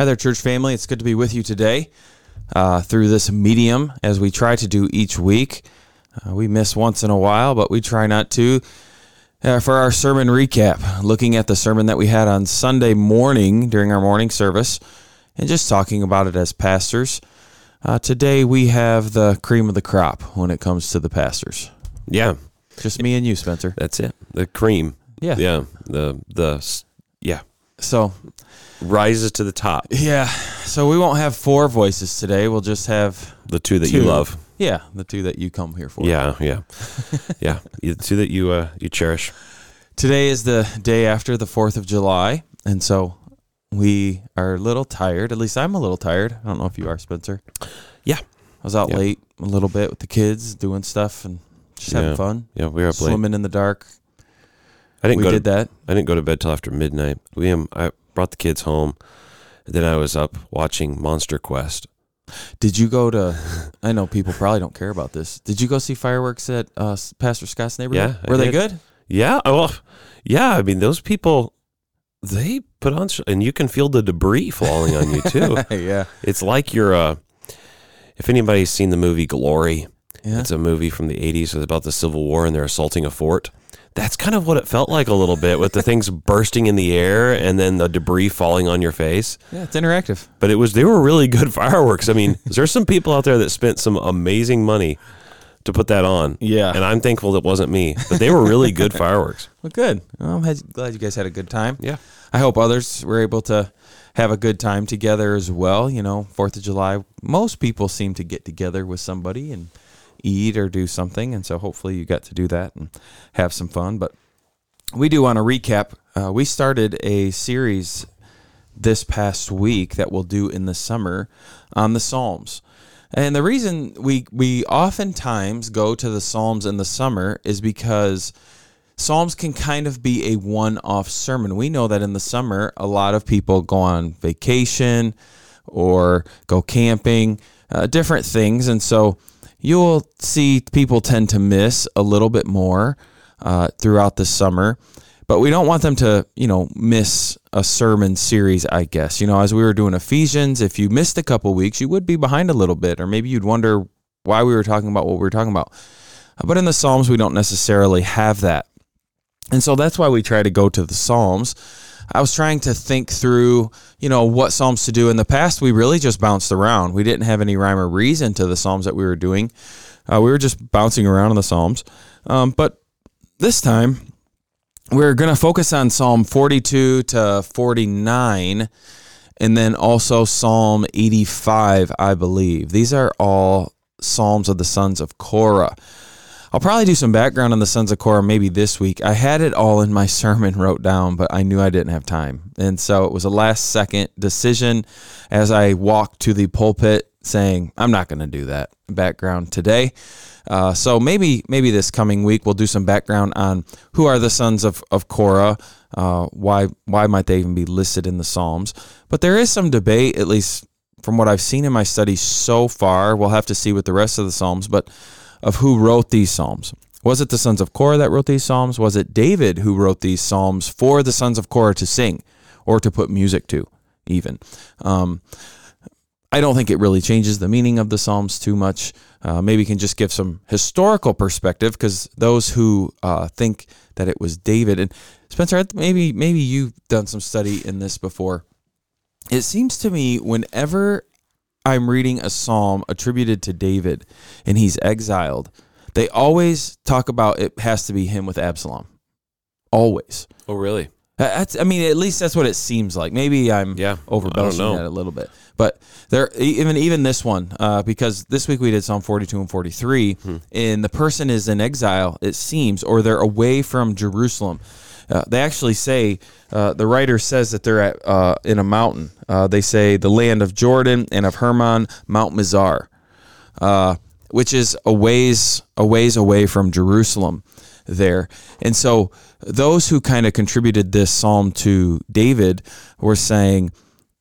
Hi there, church family. It's good to be with you today uh, through this medium as we try to do each week. Uh, we miss once in a while, but we try not to. Uh, for our sermon recap, looking at the sermon that we had on Sunday morning during our morning service and just talking about it as pastors. Uh, today we have the cream of the crop when it comes to the pastors. Yeah, Just me and you, Spencer. that's it. The cream. Yeah. Yeah. The the So, rises to the top. yeah. So we won't have four voices today. We'll just have, The two that Two. you love. yeah, the two that you come here for. Yeah, yeah, yeah. The two that you uh you cherish. Today is the day after the 4th of July. And so we are a little tired. At least I'm a little tired. I don't know if you are, Spencer. Yeah. I was out Yeah. late a little bit with the kids doing stuff and just having Yeah. fun. Yeah, we were up late. Swimming in the dark. I didn't we go did to, that. I didn't go to bed till after midnight. We um, I brought the kids home. Then I was up watching Monster Quest. Did you go to? I know people probably don't care about this. Did you go see fireworks at uh, Pastor Scott's neighborhood? Yeah, I were they did. good? Yeah, well, yeah. I mean, those people, they put on, and you can feel the debris falling on you too. yeah, It's like you're uh if anybody's seen the movie Glory, yeah. it's a movie from the 80s it's about the Civil War and they're assaulting a fort. That's kind of what it felt like a little bit with the things bursting in the air and then the debris falling on your face. yeah, it's interactive. But it was they were really good fireworks. I mean, there's some people out there that spent some amazing money to put that on. Yeah. And I'm thankful it wasn't me. But they were really good fireworks. Well, good. Well, I'm glad you guys had a good time. Yeah. I hope others were able to have a good time together as well. You know, Fourth of July, most people seem to get together with somebody and eat or do something, and so hopefully you got to do that and have some fun. But we do want to recap. Uh, we started a series this past week that we'll do in the summer on the Psalms. And the reason we we oftentimes go to the Psalms in the summer is because Psalms can kind of be a one off sermon. We know that in the summer, a lot of people go on vacation or go camping, uh, different things. And so you'll see people tend to miss a little bit more uh, throughout the summer. But we don't want them to, you know, miss a sermon series, I guess. You know, as we were doing Ephesians, if you missed a couple weeks, you would be behind a little bit, or maybe you'd wonder why we were talking about what we were talking about. But in the Psalms, we don't necessarily have that. And so that's why we try to go to the Psalms. I was trying to think through, you know, what Psalms to do. In the past, we really just bounced around. We didn't have any rhyme or reason to the Psalms that we were doing. Uh, we were just bouncing around in the Psalms. Um, but this time, we're going to focus on Psalm 42 to 49 and then also Psalm 85, I believe. These are all Psalms of the sons of Korah. I'll probably do some background on the sons of Korah maybe this week. I had it all in my sermon wrote down, but I knew I didn't have time. And so it was a last second decision as I walked to the pulpit saying, I'm not going to do that background today. Uh, so maybe maybe this coming week we'll do some background on who are the sons of, of Korah, uh, why why might they even be listed in the Psalms. But there is some debate, at least from what I've seen in my studies so far. We'll have to see with the rest of the Psalms, but of who wrote these Psalms. Was it the sons of Korah that wrote these Psalms? Was it David who wrote these Psalms for the sons of Korah to sing or to put music to, even? Um, I don't think it really changes the meaning of the Psalms too much. Uh, maybe can just give some historical perspective because those who uh, think that it was David and Spencer, maybe maybe you've done some study in this before. It seems to me whenever I'm reading a psalm attributed to David and he's exiled, they always talk about it has to be him with Absalom. Always. Oh, really? That's, I mean, at least that's what it seems like. Maybe I'm Yeah, overbelching that a little bit, but there even even this one uh, because this week we did Psalm 42 and 43, Hmm. and the person is in exile. It seems, or they're away from Jerusalem. Uh, they actually say uh, the writer says that they're at uh, in a mountain. Uh, they say the land of Jordan and of Hermon, Mount Mizar, uh, which is a ways a ways away from Jerusalem. There, and so those who kind of contributed this psalm to David were saying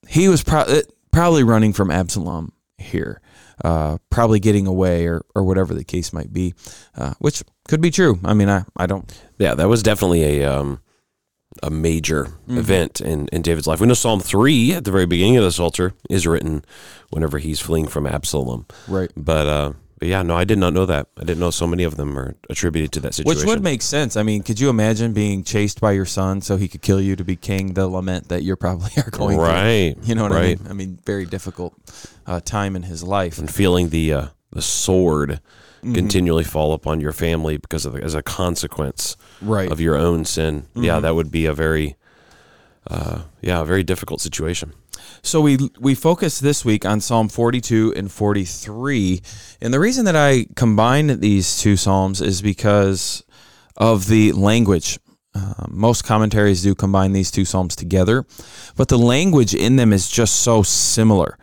he was pro- probably running from Absalom here, uh, probably getting away or, or whatever the case might be, uh, which could be true. I mean, I, I don't. Yeah, that was definitely a um, a major event in, in David's life. We know Psalm 3 at the very beginning of the Psalter is written whenever he's fleeing from Absalom. Right. But, uh, but yeah, no, I did not know that. I didn't know so many of them are attributed to that situation. Which would make sense. I mean, could you imagine being chased by your son so he could kill you to be king? The lament that you're probably are going through. Right, through. You know what right. I mean? I mean, very difficult uh, time in his life. and feeling the uh, the sword Mm-hmm. continually fall upon your family because of as a consequence Right. of your own sin. Mm-hmm. Yeah, that would be a very uh, yeah, a very difficult situation. So we we focus this week on Psalm 42 and 43, and the reason that I combine these two psalms is because of the language. Uh, most commentaries do combine these two psalms together, but the language in them is just so similar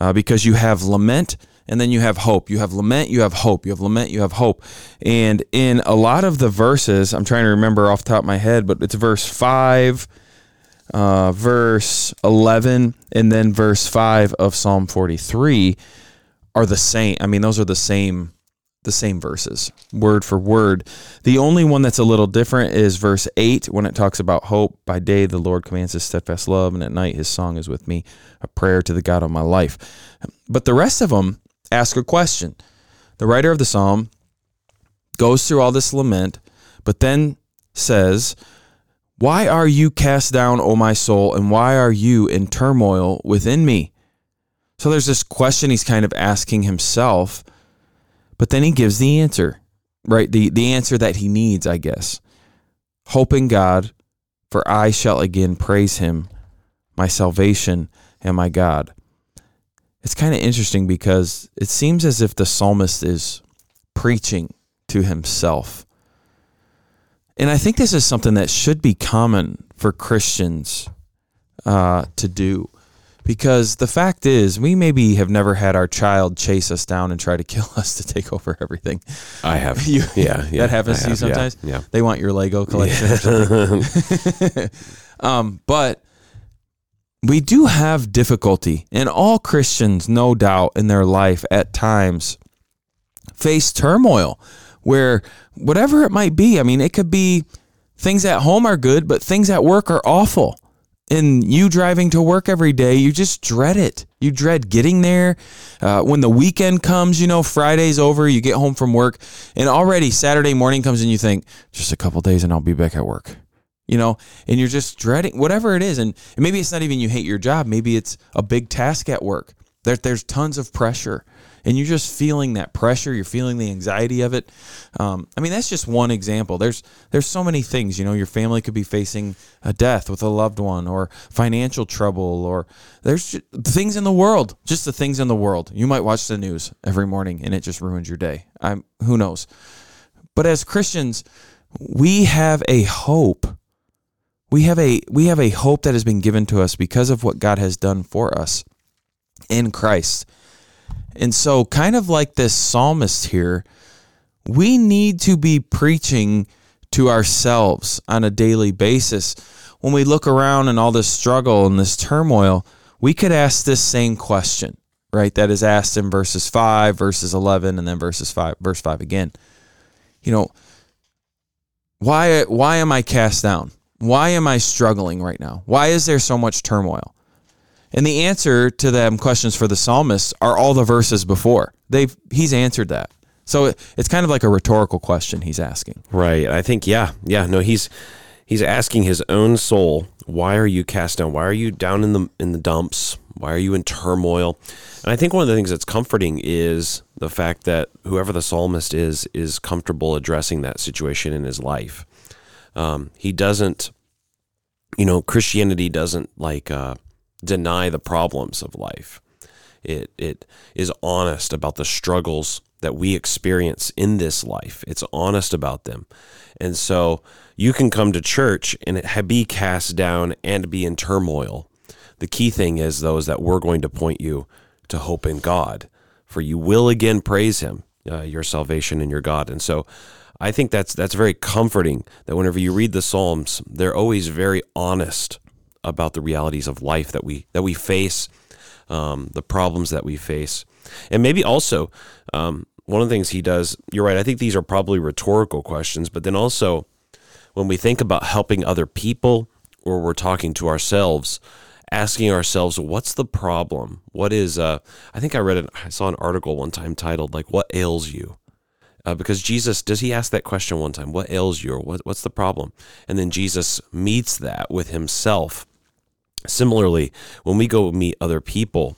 uh, because you have lament and then you have hope. You have lament, you have hope. You have lament, you have hope. And in a lot of the verses, I'm trying to remember off the top of my head, but it's verse 5 uh, verse 11 and then verse 5 of Psalm 43 are the same. I mean, those are the same the same verses, word for word. The only one that's a little different is verse 8 when it talks about hope. By day the Lord commands his steadfast love, and at night his song is with me, a prayer to the God of my life. But the rest of them ask a question. The writer of the psalm goes through all this lament, but then says, why are you cast down, O my soul, and why are you in turmoil within me? So there's this question he's kind of asking himself, but then he gives the answer, right? The, the answer that he needs, I guess. Hope in God, for I shall again praise him, my salvation and my God. It's kind of interesting because it seems as if the psalmist is preaching to himself. And I think this is something that should be common for Christians uh, to do. Because the fact is, we maybe have never had our child chase us down and try to kill us to take over everything. I have. You, yeah, yeah. that happens I to you have, yeah, sometimes. Yeah. They want your Lego collection. or something. um, but we do have difficulty, and all Christians, no doubt, in their life at times face turmoil where whatever it might be, I mean, it could be things at home are good, but things at work are awful. And you driving to work every day, you just dread it. You dread getting there. Uh, when the weekend comes, you know, Friday's over, you get home from work, and already Saturday morning comes and you think, just a couple days and I'll be back at work. You know, and you're just dreading whatever it is. And maybe it's not even you hate your job, maybe it's a big task at work. There, there's tons of pressure and you're just feeling that pressure you're feeling the anxiety of it. Um, i mean that's just one example. There's there's so many things you know your family could be facing a death with a loved one or financial trouble or there's things in the world just the things in the world. You might watch the news every morning and it just ruins your day. I'm who knows? But as christians we have a hope. We have a we have a hope that has been given to us because of what god has done for us in christ and so, kind of like this psalmist here, we need to be preaching to ourselves on a daily basis. When we look around and all this struggle and this turmoil, we could ask this same question, right? That is asked in verses 5, verses 11, and then verses 5, verse 5 again. You know, why why am I cast down? Why am I struggling right now? Why is there so much turmoil? And the answer to them questions for the psalmist are all the verses before. They've he's answered that. So it, it's kind of like a rhetorical question he's asking. Right. I think yeah, yeah. No, he's he's asking his own soul, why are you cast down? Why are you down in the in the dumps? Why are you in turmoil? And I think one of the things that's comforting is the fact that whoever the psalmist is is comfortable addressing that situation in his life. Um, he doesn't, you know, Christianity doesn't like uh, deny the problems of life. It it is honest about the struggles that we experience in this life. It's honest about them. And so you can come to church and be cast down and be in turmoil. The key thing is though is that we're going to point you to hope in God, for you will again praise him, uh, your salvation and your God. And so I think that's that's very comforting that whenever you read the Psalms, they're always very honest about the realities of life that we that we face, um, the problems that we face, and maybe also um, one of the things he does. You're right. I think these are probably rhetorical questions, but then also when we think about helping other people or we're talking to ourselves, asking ourselves, what's the problem? What is, uh, I think I read it, I saw an article one time titled, like, What Ails You? Uh, because Jesus, does he ask that question one time? What ails you or what, what's the problem? And then Jesus meets that with himself. Similarly, when we go meet other people,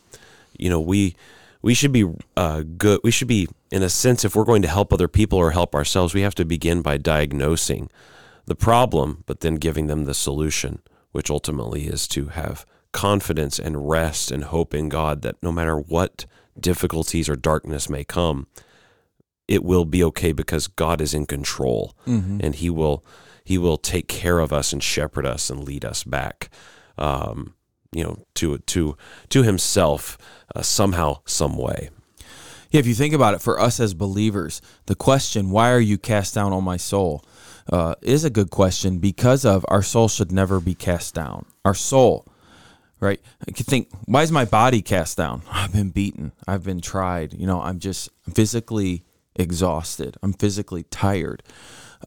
you know, we, we should be uh, good. We should be, in a sense, if we're going to help other people or help ourselves, we have to begin by diagnosing the problem, but then giving them the solution, which ultimately is to have confidence and rest and hope in God that no matter what difficulties or darkness may come, it will be okay because God is in control Mm-hmm. and He will He will take care of us and shepherd us and lead us back, um, you know, to to to Himself uh, somehow, some way. Yeah, if you think about it, for us as believers, the question, why are you cast down, O my soul, uh, is a good question because of our soul should never be cast down. Our soul, right? You can think, why is my body cast down? I've been beaten. I've been tried. You know, I'm just physically exhausted. I'm physically tired.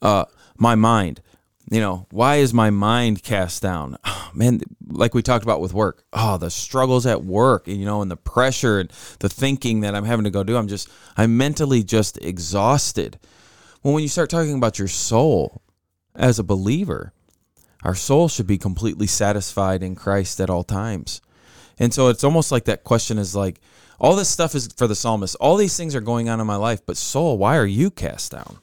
Uh, my mind, you know, why is my mind cast down? Oh, man, like we talked about with work. Oh, the struggles at work, and you know, and the pressure and the thinking that I'm having to go do. I'm just, I'm mentally just exhausted. Well, when you start talking about your soul as a believer, our soul should be completely satisfied in Christ at all times. And so it's almost like that question is like, all this stuff is for the psalmist. All these things are going on in my life, but soul, why are you cast down?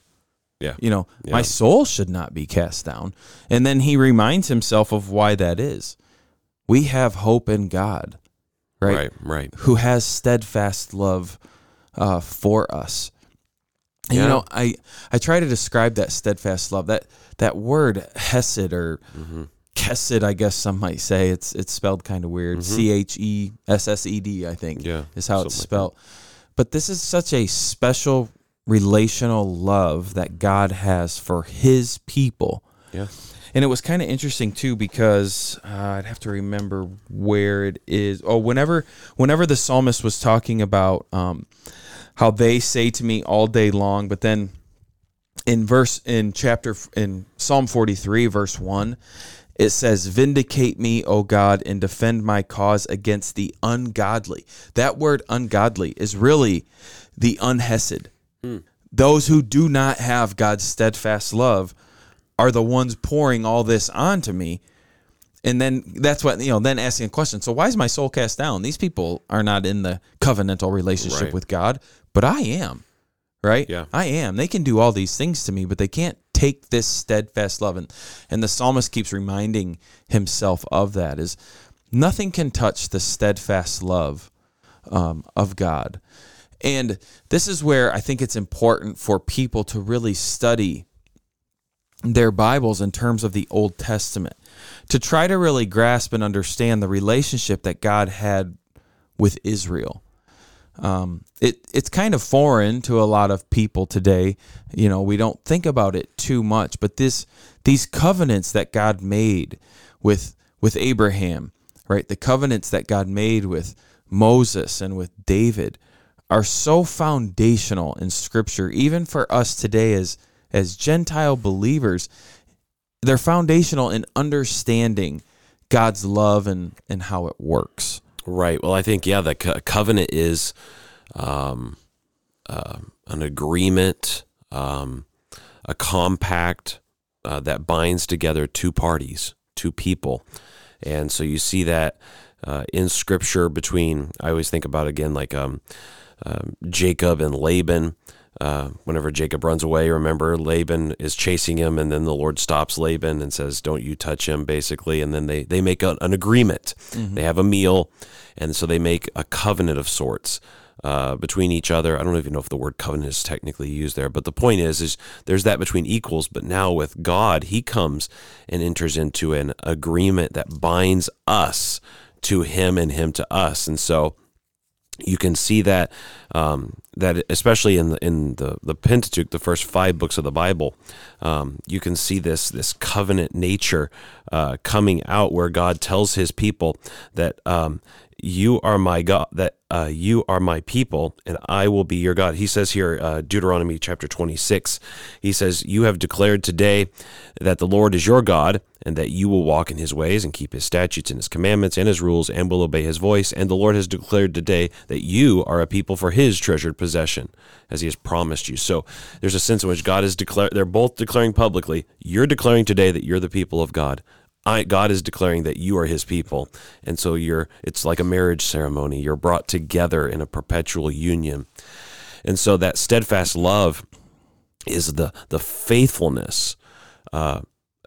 Yeah. You know, Yeah. my soul should not be cast down. And then he reminds himself of why that is. We have hope in God, right? Right. Right. Who has steadfast love uh, for us. Yeah. You know, I I try to describe that steadfast love. That that word hesed or Mm-hmm. kesed, I guess some might say. It's it's spelled kind of weird. C H E S S E D, I think. Mm-hmm. Yeah, is how it's something like spelled. But this is such a special relational love that God has for His people. Yeah. And it was kind of interesting too because uh, I'd have to remember where it is. Oh, whenever whenever the psalmist was talking about um, how they say to me all day long, but then in verse in chapter in Psalm 43 verse 1 it says vindicate me o God and defend my cause against the ungodly that word ungodly is really the unhesed those who do not have God's steadfast love are the ones pouring all this onto me and then that's what you know then asking a question so why is my soul cast down these people are not in the covenantal relationship Right. with God but I am right? Yeah. I am. They can do all these things to me, but they can't take this steadfast love. And, and the psalmist keeps reminding himself of that is nothing can touch the steadfast love um, of God. And this is where I think it's important for people to really study their Bibles in terms of the Old Testament to try to really grasp and understand the relationship that God had with Israel um, it it's kind of foreign to a lot of people today. You know, we don't think about it too much, but this these covenants that God made with with Abraham, right? The covenants that God made with Moses and with David are so foundational in Scripture, even for us today as as Gentile believers. They're foundational in understanding God's love and and how it works. Right. Well, I think yeah, the co- covenant is um, uh, an agreement, um, a compact uh, that binds together two parties, two people, and so you see that uh, in Scripture between. I always think about again like um, um, Jacob and Laban. Uh, whenever Jacob runs away, remember Laban is chasing him, and then the Lord stops Laban and says, "Don't you touch him," basically. And then they they make a, an agreement. They have a meal, and so they make a covenant of sorts uh, between each other. I don't even know if the word covenant is technically used there, but the point is, is there's that between equals. But now with God, He comes and enters into an agreement that binds us to Him and Him to us, and so you can see that um, that especially in the in the the Pentateuch, the first five books of the Bible, um, you can see this this covenant nature uh, coming out, where God tells His people that um, you are my God, that uh, you are my people, and I will be your God. He says here, uh, Deuteronomy chapter 26, he says, You have declared today that the Lord is your God, and that you will walk in his ways and keep his statutes and his commandments and his rules, and will obey his voice. And the Lord has declared today that you are a people for his treasured possession, as he has promised you. So there's a sense in which God is declared, they're both declaring publicly, you're declaring today that you're the people of God. I, God is declaring that you are His people, and so you're. It's like a marriage ceremony. You're brought together in a perpetual union, and so that steadfast love is the the faithfulness, uh,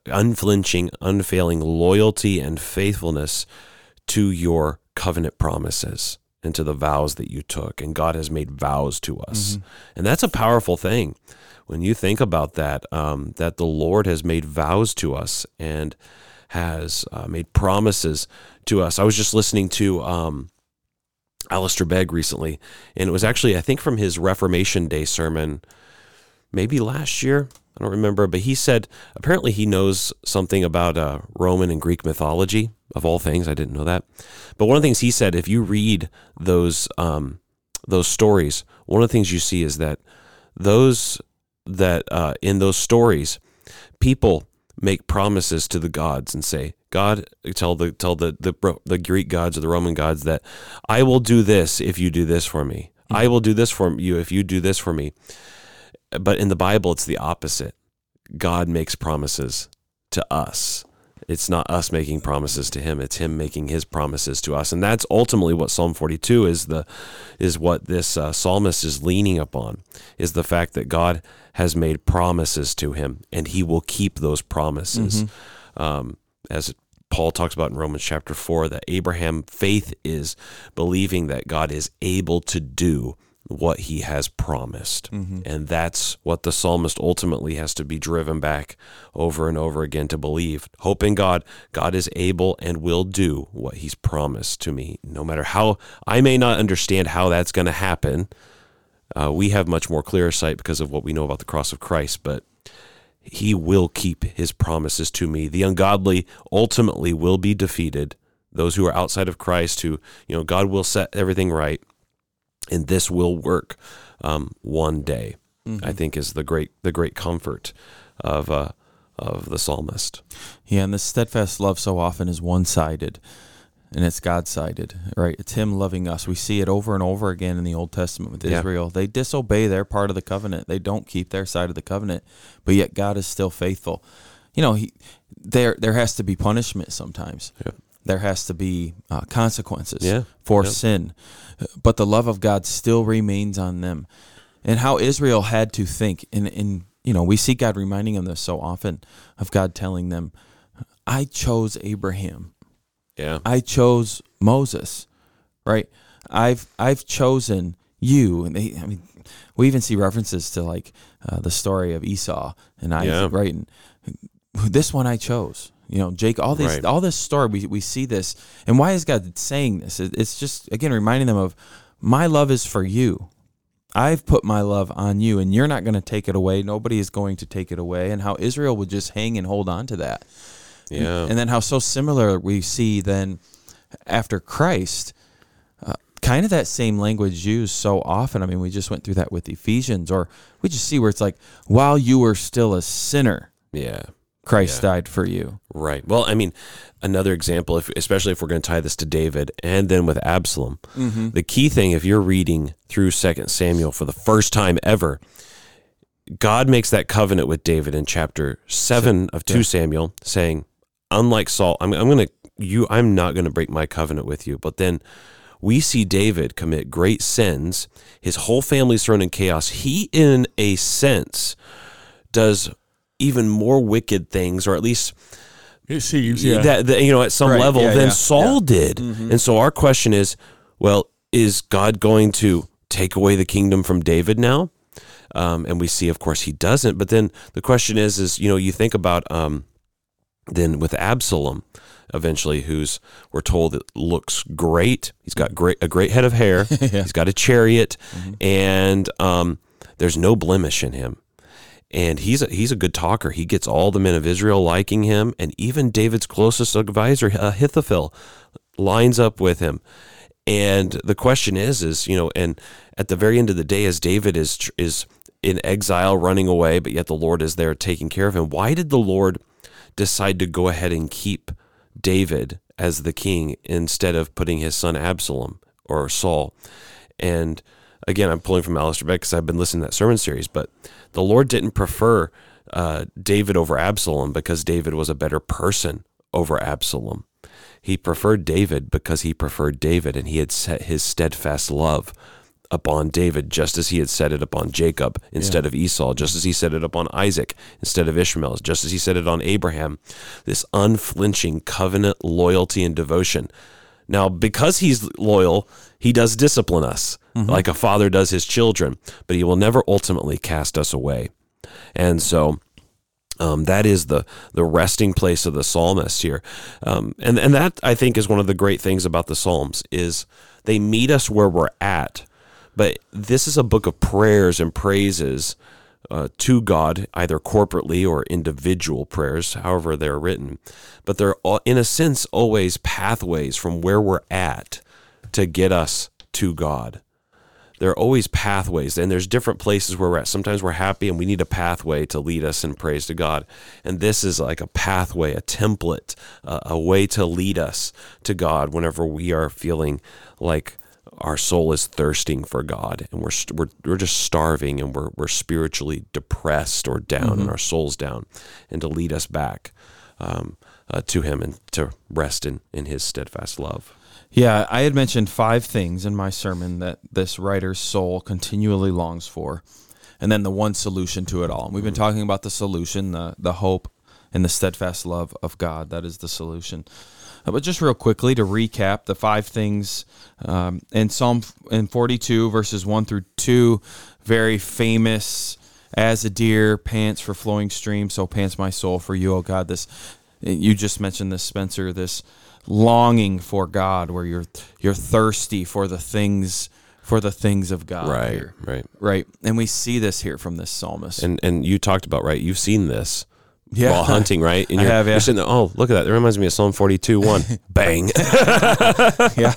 unflinching, unfailing loyalty and faithfulness to your covenant promises and to the vows that you took. And God has made vows to us, mm-hmm. and that's a powerful thing when you think about that. Um, that the Lord has made vows to us and has uh, made promises to us. I was just listening to um, Alistair Begg recently, and it was actually, I think, from his Reformation Day sermon, maybe last year. I don't remember, but he said apparently he knows something about uh, Roman and Greek mythology, of all things. I didn't know that. But one of the things he said, if you read those um, those stories, one of the things you see is that those that uh, in those stories, people make promises to the gods and say, God, tell the tell the, the the Greek gods or the Roman gods that I will do this if you do this for me. Mm-hmm. I will do this for you if you do this for me. But in the Bible, it's the opposite. God makes promises to us. It's not us making promises to him, it's him making his promises to us. And that's ultimately what Psalm 42 is the is what this uh, psalmist is leaning upon is the fact that God has made promises to him and he will keep those promises. Mm-hmm. Um, as Paul talks about in Romans chapter 4 that Abraham faith is believing that God is able to do what he has promised. Mm-hmm. And that's what the psalmist ultimately has to be driven back over and over again to believe. Hope in God. God is able and will do what he's promised to me. No matter how I may not understand how that's going to happen, uh, we have much more clear sight because of what we know about the cross of Christ, but he will keep his promises to me. The ungodly ultimately will be defeated. Those who are outside of Christ, who, you know, God will set everything right and this will work um, one day. Mm-hmm. I think is the great the great comfort of uh, of the psalmist. Yeah, and the steadfast love so often is one sided, and it's God sided, right? It's Him loving us. We see it over and over again in the Old Testament with yeah. Israel. They disobey their part of the covenant. They don't keep their side of the covenant, but yet God is still faithful. You know, he there there has to be punishment sometimes. Yeah. There has to be uh, consequences yeah. for sin but the love of God still remains on them. And how Israel had to think, and, and you know, we see God reminding them this so often of God telling them, I chose Abraham. Yeah. I chose Moses. Right? I've I've chosen you. And they I mean we even see references to like uh, the story of Esau and Isaac, yeah. right? And this one I chose. You know, Jake, all these, right. all this story, we, we see this. And why is God saying this? It's just, again, reminding them of my love is for you. I've put my love on you, and you're not going to take it away. Nobody is going to take it away. And how Israel would just hang and hold on to that. Yeah. And, and then how so similar we see then after Christ, uh, kind of that same language used so often. I mean, we just went through that with Ephesians, or we just see where it's like, while you were still a sinner. Yeah. Christ yeah. died for you. Right. Well, I mean, another example, if, especially if we're going to tie this to David and then with Absalom, mm-hmm. the key thing, if you're reading through Second Samuel for the first time ever, God makes that covenant with David in chapter seven of two yeah. Samuel, saying, "Unlike Saul, I'm, I'm going to you. I'm not going to break my covenant with you." But then we see David commit great sins. His whole family's thrown in chaos. He, in a sense, does even more wicked things, or at least it seems yeah. that, that you know at some right. level yeah, than yeah. Saul did. Mm-hmm. And so our question is, well, is God going to take away the kingdom from David now? Um, and we see, of course, he doesn't. But then the question is, is you know, you think about um, then with Absalom, eventually, who's we're told it looks great. He's got great a great head of hair. He's got a chariot, mm-hmm. and um, there's no blemish in him and he's a, he's a good talker. He gets all the men of Israel liking him, and even David's closest advisor, Ahithophel, lines up with him. And the question is, is you know, and at the very end of the day, as David is is in exile, running away, but yet the Lord is there taking care of him. Why did the Lord decide to go ahead and keep David as the king instead of putting his son Absalom or Saul? And again, I'm pulling from Alistair Begg because I've been listening to that sermon series, but the Lord didn't prefer uh, David over Absalom because David was a better person over Absalom. He preferred David because he preferred David and he had set his steadfast love upon David just as he had set it upon Jacob instead of Esau, just as he set it upon Isaac instead of Ishmael, just as he set it on Abraham. This unflinching covenant loyalty and devotion. Now, because he's loyal, he does discipline us like a father does his children, but he will never ultimately cast us away. And so um, that is the the resting place of the psalmist here, um, and and that I think is one of the great things about the Psalms is they meet us where we're at. But this is a book of prayers and praises uh, to God, either corporately or individual prayers, however they're written. But they're all, in a sense always pathways from where we're at to get us to God there are always pathways and there's different places where we're at. Sometimes we're happy and we need a pathway to lead us in praise to god. And this is like a pathway a template uh, a way to lead us to god whenever we are feeling like our soul is thirsting for god and we're we're, we're just starving and we're, we're spiritually depressed or down and our soul's down. And to lead us back um, uh, to him and to rest in, in his steadfast love Yeah, I had mentioned five things in my sermon that this writer's soul continually longs for, and then the one solution to it all. And we've been talking about the solution, the the hope, and the steadfast love of God. That is the solution. Uh, But just real quickly to recap the five things um, in Psalm in 42 verses one through two, very famous. As a deer pants for flowing streams, so pants my soul for you, O God. This you just mentioned this, Spencer. This longing for God, where you're you're thirsty for the things for the things of God. here. right right. And we see this here from this psalmist. and and you talked about right. You've seen this Yeah. while hunting, right? And I you're, have, yeah. You're sitting there. Oh, look at that! That reminds me of Psalm 42, one. Bang. yeah,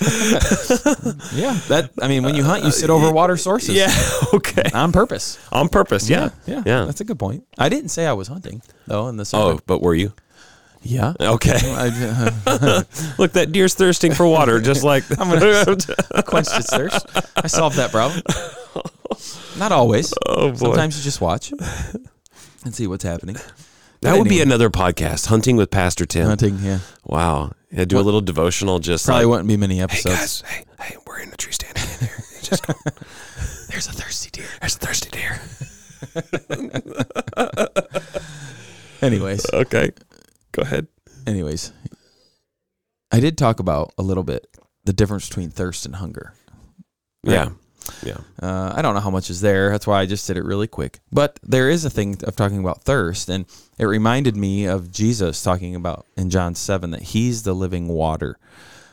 yeah. That I mean, when you hunt, you sit over water sources. Yeah. Okay. on purpose. On purpose. Yeah. yeah, Yeah. That's a good point. I didn't say I was hunting though in the Oh, but were you? Yeah. Okay. Look, that deer's thirsting for water, just like I'm gonna quenched its thirst. I solved that problem. Not always. Oh boy. Sometimes you just watch and see what's happening. that would be another podcast, hunting with Pastor Tim. hunting. Yeah, Wow. Yeah, do a little devotional. Just probably like, wouldn't be many hey episodes. guys, hey, hey, we're in a tree stand again here. Just go. There's a thirsty deer. There's a thirsty deer. Anyways, Okay. Go ahead. anyways, I did talk about a little bit the difference between thirst and hunger. Right. Yeah. Yeah. Uh, I don't know how much is there. That's why I just did it really quick. But there is a thing of talking about thirst, and it reminded me of Jesus talking about in John 7 that he's the living water.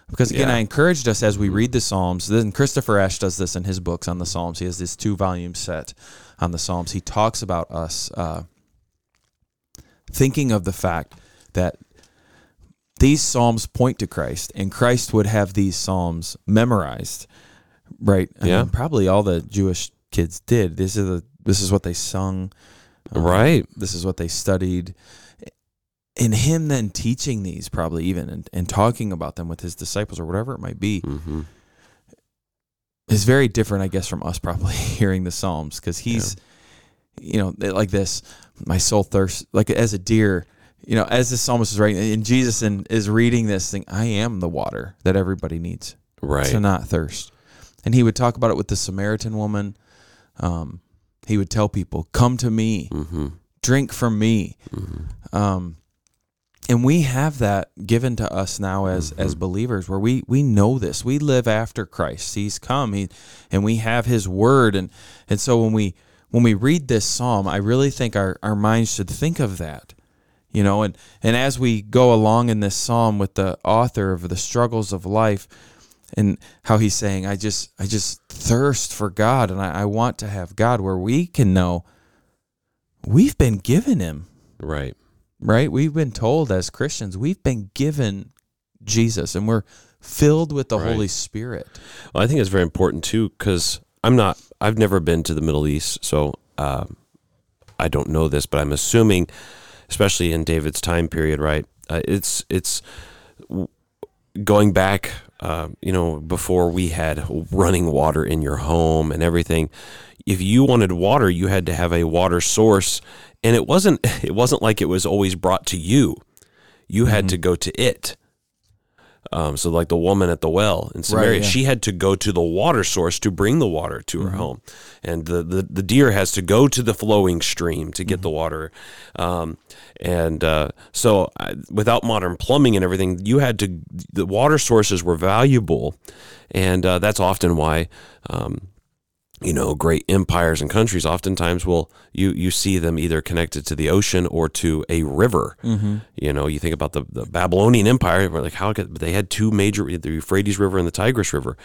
Because again, Yeah. I encouraged us as we read the Psalms. Then Christopher Ash does this in his books on the Psalms. He has this two volume set on the Psalms. He talks about us uh, thinking of the fact that these Psalms point to Christ, and Christ would have these Psalms memorized, right? Yeah. mean, probably all the Jewish kids did. This is the this is what they sung, um, Right. This is what they studied. And him then teaching these, probably even and, and talking about them with his disciples or whatever it might be, Mm-hmm. is very different, I guess, from us probably hearing the Psalms because he's, you know, like this, my soul thirsts, like as a deer, you know, as the psalmist is writing, and Jesus in, is reading this thing, I am the water that everybody needs Right. to not thirst. And he would talk about it with the Samaritan woman. Um, he would tell people, come to me, mm-hmm. drink from me. Mm-hmm. Um, and we have that given to us now as Mm-hmm. as believers where we we know this we live after christ he's come he, and we have his word and and so when we when we read this psalm i really think our our minds should think of that you know and and as we go along in this psalm with the author of the struggles of life and how he's saying i just i just thirst for god and i, I want to have god where we can know we've been given him Right. right? We've been told as Christians, we've been given Jesus and we're filled with the Right. Holy Spirit. Well, I think it's very important too because I'm not. I've never been to the Middle East, so um, I don't know this, but I'm assuming, especially in David's time period, right? Uh, it's it's going back. Uh, you know, before we had running water in your home and everything. If you wanted water, you had to have a water source, and it wasn't. It wasn't like it was always brought to you. You had to go to it. Um, so, like the woman at the well in Samaria, yeah. she had to go to the water source to bring the water to her home, and the, the the deer has to go to the flowing stream to get the water. Um, and uh, so, I, without modern plumbing and everything, you had to. The water sources were valuable, and uh, that's often why. Um, you know, great empires and countries oftentimes will you you see them either connected to the ocean or to a river. Mm-hmm. You know, you think about the, the Babylonian Empire, like how could, they had two major the Euphrates River and the Tigris River,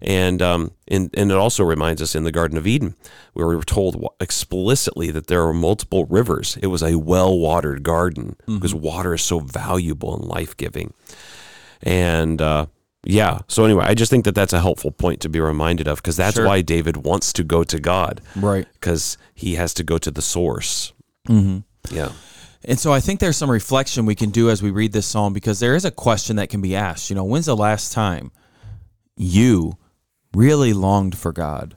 and um and and it also reminds us in the Garden of Eden where we were told explicitly that there are multiple rivers. It was a well watered garden because water is so valuable and life giving, and. uh yeah. So anyway, I just think that that's a helpful point to be reminded of because that's Sure. why David wants to go to God Right. because he has to go to the source. Mm-hmm. Yeah. And so I think there's some reflection we can do as we read this psalm because there is a question that can be asked. You know, when's the last time you really longed for God?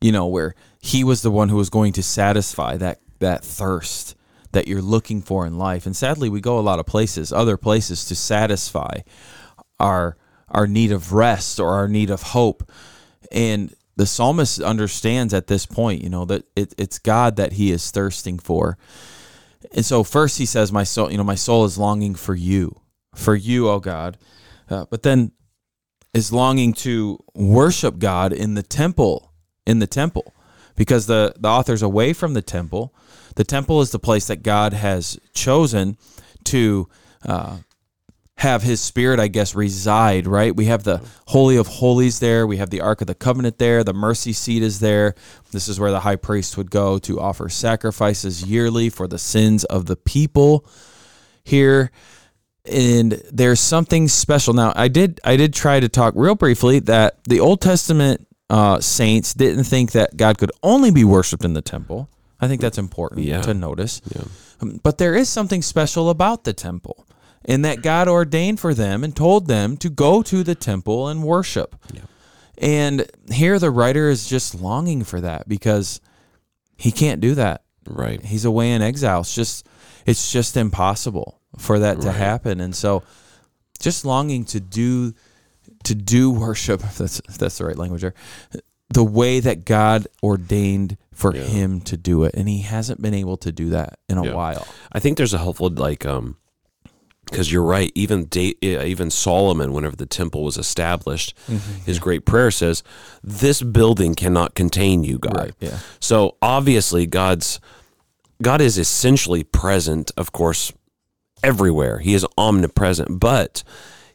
You know, where He was the one who was going to satisfy that that thirst that you're looking for in life. And sadly, we go a lot of places, other places, to satisfy our our need of rest or our need of hope. And the psalmist understands at this point, you know, that it, it's God that he is thirsting for. And so first he says, "My soul, you know, my soul is longing for you, for you, oh God." Uh, but then is longing to worship God in the temple, in the temple, because the the author's away from the temple. The temple is the place that God has chosen to uh, have His Spirit, I guess, reside. Right? We have the Holy of Holies there. We have the Ark of the Covenant there. The mercy seat is there. This is where the high priest would go to offer sacrifices yearly for the sins of the people. Here, and there's something special. Now, I did I did try to talk real briefly that the Old Testament uh, saints didn't think that God could only be worshipped in the temple. I think that's important Yeah. to notice. Yeah. Um, But there is something special about the temple, in that God ordained for them and told them to go to the temple and worship. And here the writer is just longing for that because he can't do that Right. he's away in exile. It's just it's just impossible for that to Right. happen. And so just longing to do to do worship, if that's if that's the right language there, the way that God ordained for Yeah. him to do it. And he hasn't been able to do that in a Yeah. while. I think there's a helpful like um because you're right. Even da- even Solomon, whenever the temple was established, Mm-hmm. his great prayer says, "This building cannot contain you, God." Right. Yeah. So obviously, God's God is essentially present, of course, everywhere. He is omnipresent, but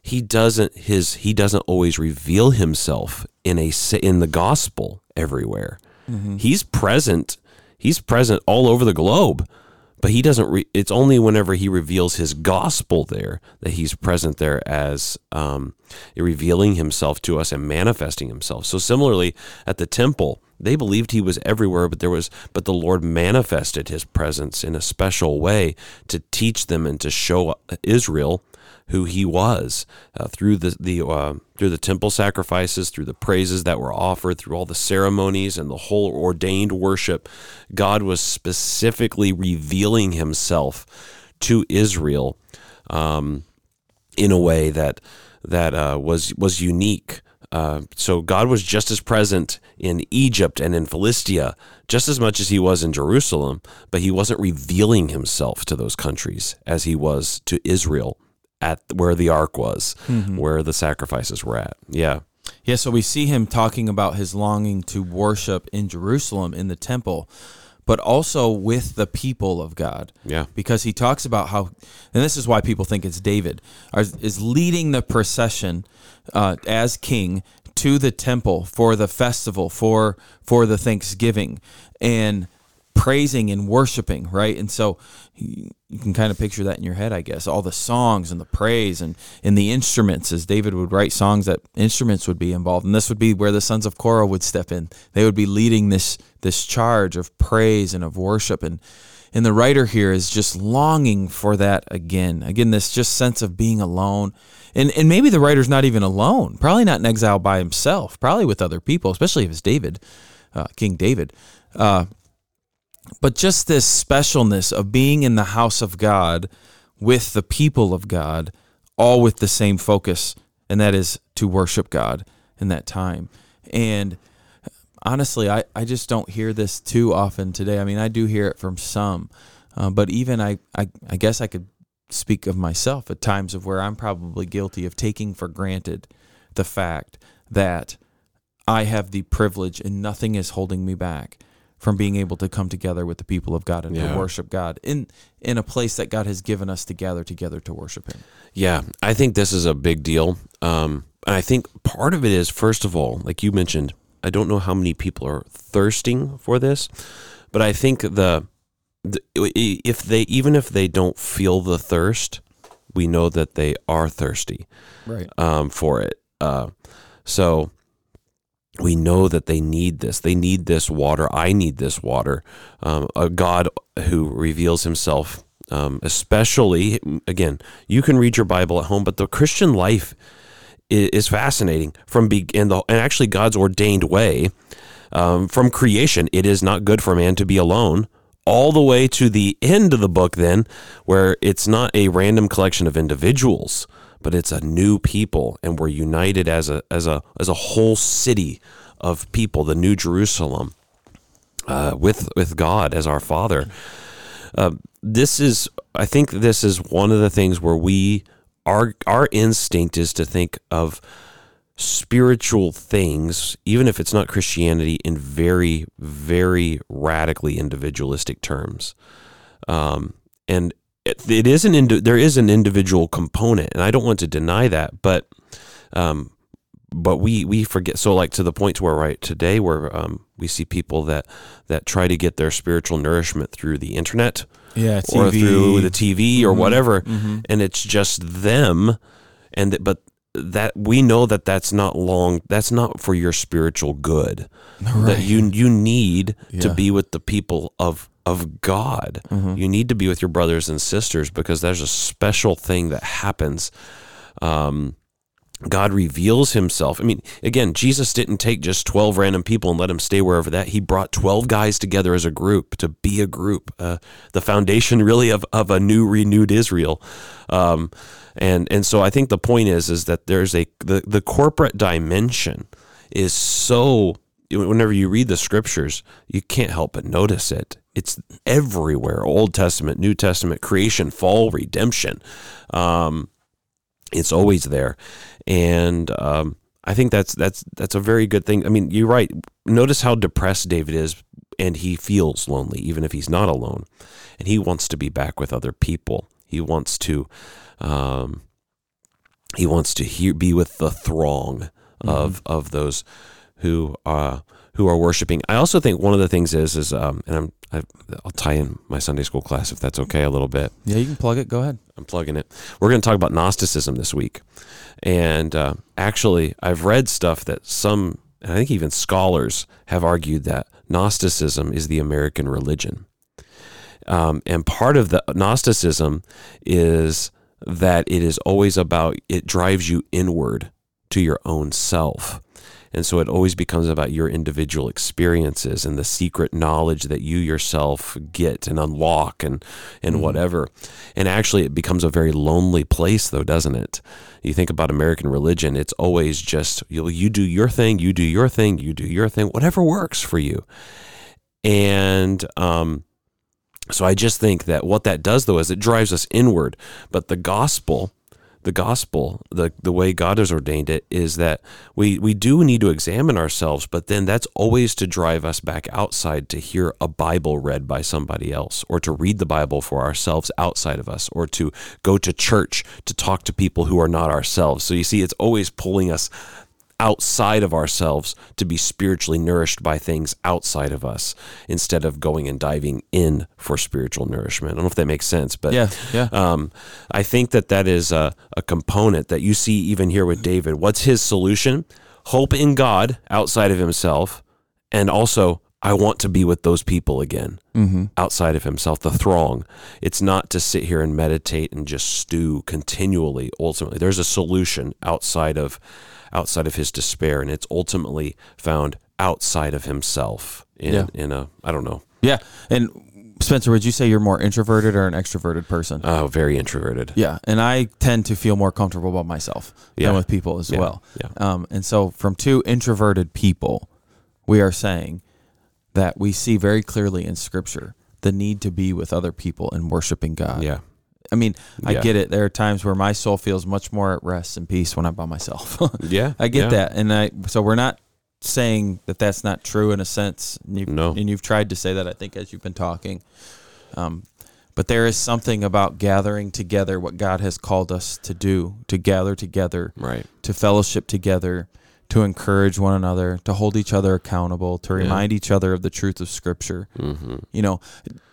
he doesn't his he doesn't always reveal himself in a in the gospel everywhere. He's present. He's present all over the globe, but he doesn't. Re- it's only whenever he reveals his gospel there that he's present there as um, revealing himself to us and manifesting himself. So similarly, at the temple, they believed he was everywhere, but there was, but the Lord manifested his presence in a special way to teach them and to show Israel who he was uh, through the the uh, through the temple sacrifices, through the praises that were offered, through all the ceremonies and the whole ordained worship. God was specifically revealing Himself to Israel um, in a way that that uh, was was unique. Uh, so God was just as present in Egypt and in Philistia, just as much as He was in Jerusalem, but He wasn't revealing Himself to those countries as He was to Israel at where the ark was, where the sacrifices were at. Yeah, Yeah, so we see him talking about his longing to worship in Jerusalem in the temple, but also with the people of God. yeah, because he talks about how, and this is why people think it's David, is leading the procession uh, as king to the temple for the festival, for for the Thanksgiving, and praising and worshiping, right? And so you can kind of picture that in your head, I guess. All the songs and the praise and, and the instruments, as David would write songs that instruments would be involved. And this would be where the sons of Korah would step in. They would be leading this this charge of praise and of worship. And and the writer here is just longing for that again. Again, this just sense of being alone. And and maybe the writer's not even alone. Probably not in exile by himself. Probably with other people, especially if it's David, uh, King David. Uh, but just this specialness of being in the house of God with the people of God, all with the same focus, and that is to worship God in that time. And honestly, I, I just don't hear this too often today. I mean, I do hear it from some, uh, but even I, I, I guess I could speak of myself at times of where I'm probably guilty of taking for granted the fact that I have the privilege and nothing is holding me back from being able to come together with the people of God and Yeah. to worship God in in a place that God has given us to gather together to worship Him. Yeah, I think this is a big deal. Um, and I think part of it is, first of all, like you mentioned, I don't know how many people are thirsting for this, but I think the, the if they even if they don't feel the thirst, we know that they are thirsty Right. um, for it. Uh, so we know that they need this. They need this water. I need this water. Um, a God who reveals Himself, um, especially again, you can read your Bible at home, but the Christian life is, fascinating from be and the and actually God's ordained way um, from creation. It is not good for man to be alone. All the way to the end of the book, then, where it's not a random collection of individuals, but it's a new people, and we're united as a as a as a whole city of people, the New Jerusalem, uh, with with God as our Father. Uh, this is, I think, this is one of the things where we our our instinct is to think of spiritual things, even if it's not Christianity, in very, very radically individualistic terms. Um, and it, it is an indi- there is an individual component, and I don't want to deny that, but um, but we we forget. So like to the point to where right today, where um, we see people that that try to get their spiritual nourishment through the internet Yeah. or through the TV or Mhm. whatever, Mhm. and it's just them and th- but that we know that that's not long that's not for your spiritual good that you you need to be with the people of of God Mhm. you need to be with your brothers and sisters because there's a special thing that happens um God reveals himself. I mean, again, Jesus didn't take just 12 random people and let them stay wherever that. He brought 12 guys together as a group to be a group, uh, the foundation really of, of a new, renewed Israel. Um, and, and so I think the point is, is that there's a, the, the corporate dimension is so, whenever you read the scriptures, you can't help but notice it. It's everywhere Old Testament, New Testament, creation, fall, redemption. Um, it's always there, and um, I think that's that's that's a very good thing. I mean, you're right. Notice how depressed David is, and he feels lonely, even if he's not alone, and he wants to be back with other people. He wants to, um, he wants to hear, be with the throng of of those who uh, who are worshiping. I also think one of the things is is um, and I'm I, I'll tie in my Sunday school class if that's okay a little bit. Yeah, you can plug it. Go ahead. I'm plugging it. We're going to talk about Gnosticism this week. And uh, actually, I've read stuff that some, and I think even scholars have argued that Gnosticism is the American religion. Um, and part of the Gnosticism is that it is always about, it drives you inward to your own self. And so it always becomes about your individual experiences and the secret knowledge that you yourself get and unlock and, and whatever. And actually, it becomes a very lonely place, though, doesn't it? You think about American religion, it's always just you, you do your thing, you do your thing, you do your thing, whatever works for you. And um, so I just think that what that does, though, is it drives us inward. But the gospel, the gospel, the the way God has ordained it, is that we we do need to examine ourselves, but then that's always to drive us back outside to hear a Bible read by somebody else, or to read the Bible for ourselves outside of us, or to go to church to talk to people who are not ourselves. So you see, it's always pulling us outside of ourselves to be spiritually nourished by things outside of us instead of going and diving in for spiritual nourishment. I don't know if that makes sense, but Yeah, yeah. um, I think that that is a, a component that you see even here with David. What's his solution? Hope in God outside of himself, and also I want to be with those people again Mm-hmm. outside of himself, the throng. It's not to sit here and meditate and just stew continually. Ultimately, there's a solution outside of outside of his despair, and it's ultimately found outside of himself. In Yeah. in a I don't know, Yeah. And Spencer, would you say you're more introverted or an extroverted person? Oh, very introverted. Yeah, and I tend to feel more comfortable about myself Yeah. than with people as Yeah, well. yeah. Um, and so, from two introverted people, we are saying that we see very clearly in Scripture the need to be with other people and worshiping God. Yeah, I mean, I Yeah. get it. There are times where my soul feels much more at rest and peace when I'm by myself. yeah. I get yeah. that, and I so we're not saying that that's not true in a sense. And you've, No. and you've tried to say that I think as you've been talking. Um, but there is something about gathering together, what God has called us to do, to gather together, Right. to fellowship together, to encourage one another, to hold each other accountable, to Yeah. remind each other of the truth of Scripture. Mm-hmm. You know,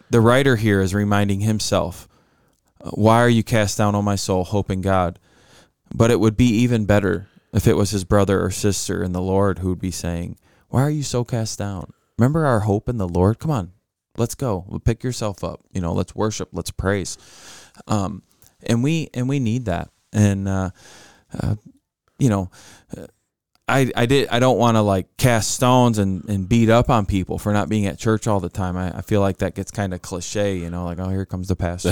the writer here is reminding himself, Why are you cast down, O my soul, hope in God? But it would be even better if it was his brother or sister in the Lord who would be saying, Why are you so cast down? Remember our hope in the Lord? Come on, let's go. We'll Pick yourself up. You know, let's worship, let's praise. Um, and we and we need that. And uh, uh, you know, uh, I I did I don't want to like cast stones and, and beat up on people for not being at church all the time. I, I feel like that gets kind of cliche, you know, like oh here comes the pastor.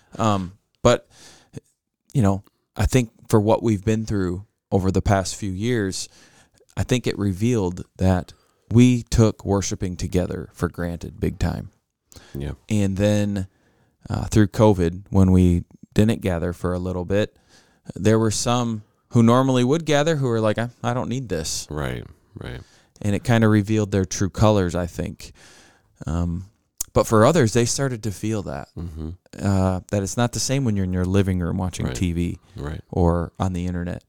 um, but you know, I think for what we've been through over the past few years, I think it revealed that we took worshiping together for granted big time. Yeah. And then uh, through COVID, when we didn't gather for a little bit, there were some who normally would gather who are like, I, I don't need this. Right. Right. And it kind of revealed their true colors, I think. Um, but for others, they started to feel that, Mm-hmm. uh, that it's not the same when you're in your living room watching Right. TV Right. or on the internet.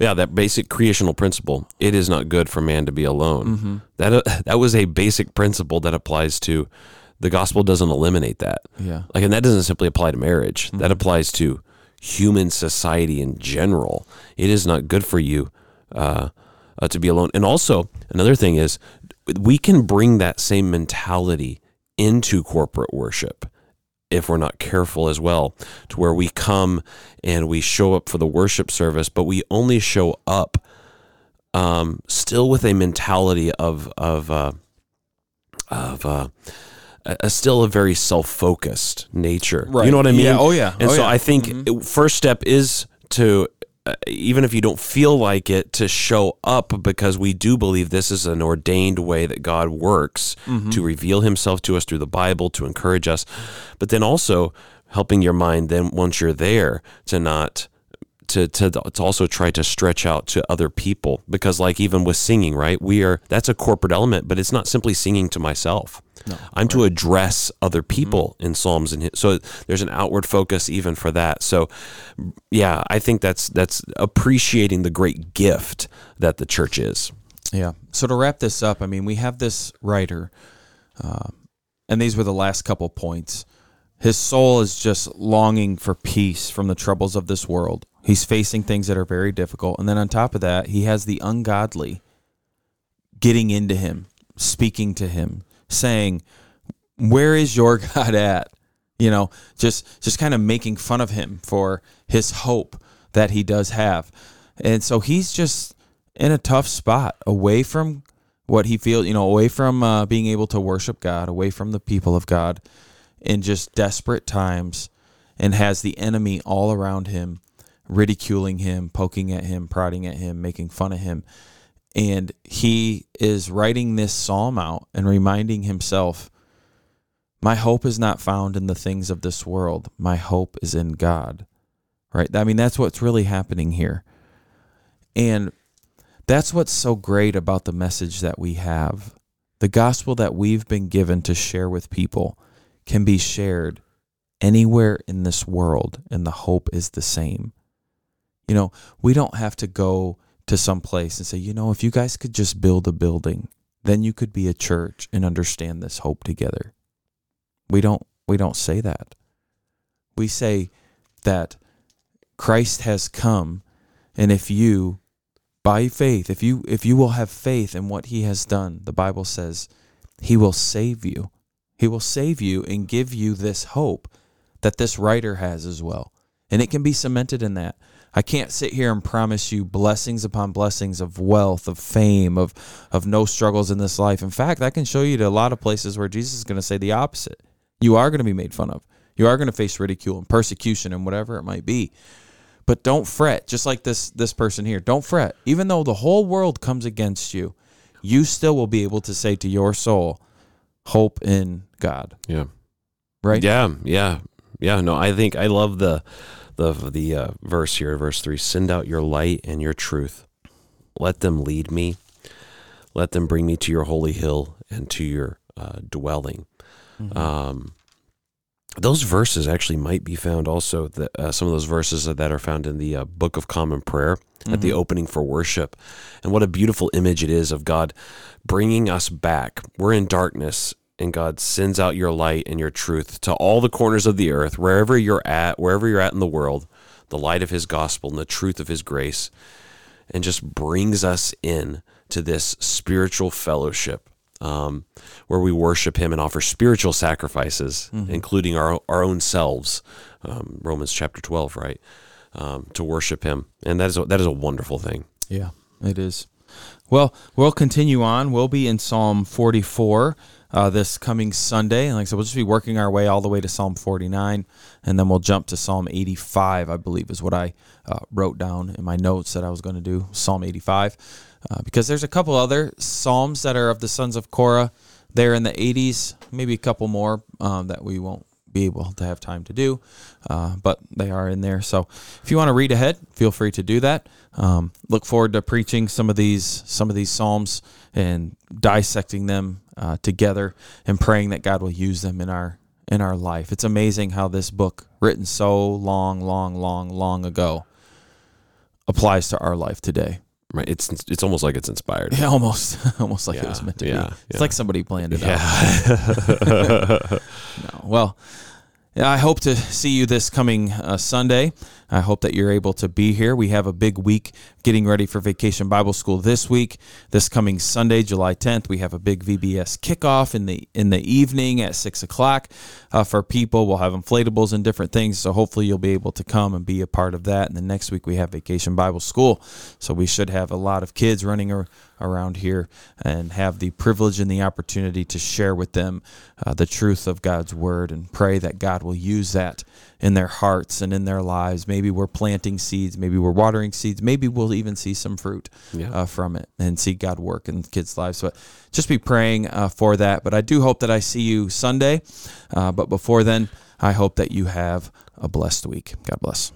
Yeah, that basic creational principle. It is not good for man to be alone. Mm-hmm. That uh, that was a basic principle that applies to the gospel. Doesn't eliminate that. Yeah. Like, and that doesn't simply apply to marriage. That Mhm. applies to human society in general. It is not good for you uh, uh, to be alone. And also, another thing is, we can bring that same mentality into corporate worship if we're not careful as well, to where we come and we show up for the worship service, but we only show up um, still with a mentality of of uh, of uh, a, a still a very self focused nature. Right. You know what I mean? Yeah. Oh yeah. And oh, so yeah. I think Mhm. it- first step is to uh, even if you don't feel like it to show up because we do believe this is an ordained way that God works Mhm. to reveal himself to us through the Bible to encourage us but then also helping your mind then once you're there to not to, to to also try to stretch out to other people because like even with singing right we are that's a corporate element but it's not simply singing to myself No, I'm to address other people in Psalms, and so there's an outward focus even for that. So, yeah, I think that's that's appreciating the great gift that the church is. Yeah. So to wrap this up, I mean, we have this writer, um, and these were the last couple points. His soul is just longing for peace from the troubles of this world. He's facing things that are very difficult. And then on top of that, he has the ungodly getting into him, speaking to him, saying, Where is your God at? You know, just just kind of making fun of him for his hope that he does have. And so he's just in a tough spot away from what he feels, you know, away from uh, being able to worship God, away from the people of God in just desperate times and has the enemy all around him, ridiculing him, poking at him, prodding at him, making fun of him. And he is writing this psalm out and reminding himself, My hope is not found in the things of this world. My hope is in God. Right? I mean, that's what's really happening here. And that's what's so great about the message that we have. The gospel that we've been given to share with people can be shared anywhere in this world, and the hope is the same. You know, we don't have to go to some place and say, you know, if you guys could just build a building, then you could be a church and understand this hope together. We don't we don't say that. We say that Christ has come and if you by faith, if you if you will have faith in what he has done, the Bible says he will save you. He will save you and give you this hope that this writer has as well. And it can be cemented in that. I can't sit here and promise you blessings upon blessings of wealth, of fame, of of no struggles in this life. In fact, I can show you to a lot of places where Jesus is going to say the opposite. You are going to be made fun of. You are going to face ridicule and persecution and whatever it might be. But don't fret, just like this this person here. Don't fret. Even though the whole world comes against you, you still will be able to say to your soul, hope in God. Yeah. Right? Yeah, yeah. Yeah, no, I think I love the the the uh, verse here, verse 3. Send out your light and your truth. Let them lead me. Let them bring me to your holy hill and to your uh, dwelling. Mm-hmm. Um, those verses actually might be found also that uh, some of those verses that are found in the uh, book of common prayer at the opening for worship and what a beautiful image it is of god bringing us back we're in darkness and god sends out your light and your truth to all the corners of the earth wherever you're at wherever you're at in the world the light of his gospel and the truth of his grace and just brings us in to this spiritual fellowship um, where we worship him and offer spiritual sacrifices, including our, our own selves. Um, Romans chapter 12, right? Um, to worship him. And that is, a, that is a wonderful thing. Yeah, it is. Well, we'll continue on. We'll be in Psalm 44 uh, this coming Sunday. And like I said, we'll just be working our way all the way to Psalm 49, and then we'll jump to Psalm 85, I believe, is what I uh, wrote down in my notes that I was going to do. Psalm 85. Uh, because there's a couple other Psalms that are of the sons of Korah there in the 80s, maybe a couple more um, that we won't be able to have time to do, uh, but they are in there. So if you want to read ahead, feel free to do that. Um, look forward to preaching some of these some of these psalms and dissecting them uh, together and praying that God will use them in our in our life. It's amazing how this book, written so long, long, long, long ago, applies to our life today. Right? It's it's almost like it's inspired. Yeah, almost, almost like it was meant to yeah, be. It's yeah. like somebody planned it out. Yeah. No. Well, I hope to see you this coming uh, Sunday. I hope that you're able to be here. We have a big week getting ready for Vacation Bible School this week. This coming Sunday, July 10th, we have a big VBS kickoff in the in the evening at six o'clock uh, for people. We'll have inflatables and different things. So hopefully you'll be able to come and be a part of that. And the next week we have Vacation Bible School. So we should have a lot of kids running ar- around here and have the privilege and the opportunity to share with them uh, the truth of God's word and pray that God will use that in their hearts and in their lives. Maybe we're planting seeds, maybe we're watering seeds, maybe we'll even see some fruit Yeah. uh, from it and see God work in kids' lives. But just be praying uh, for that. But I do hope that I see you Sunday. Uh, but before then, I hope that you have a blessed week. God bless.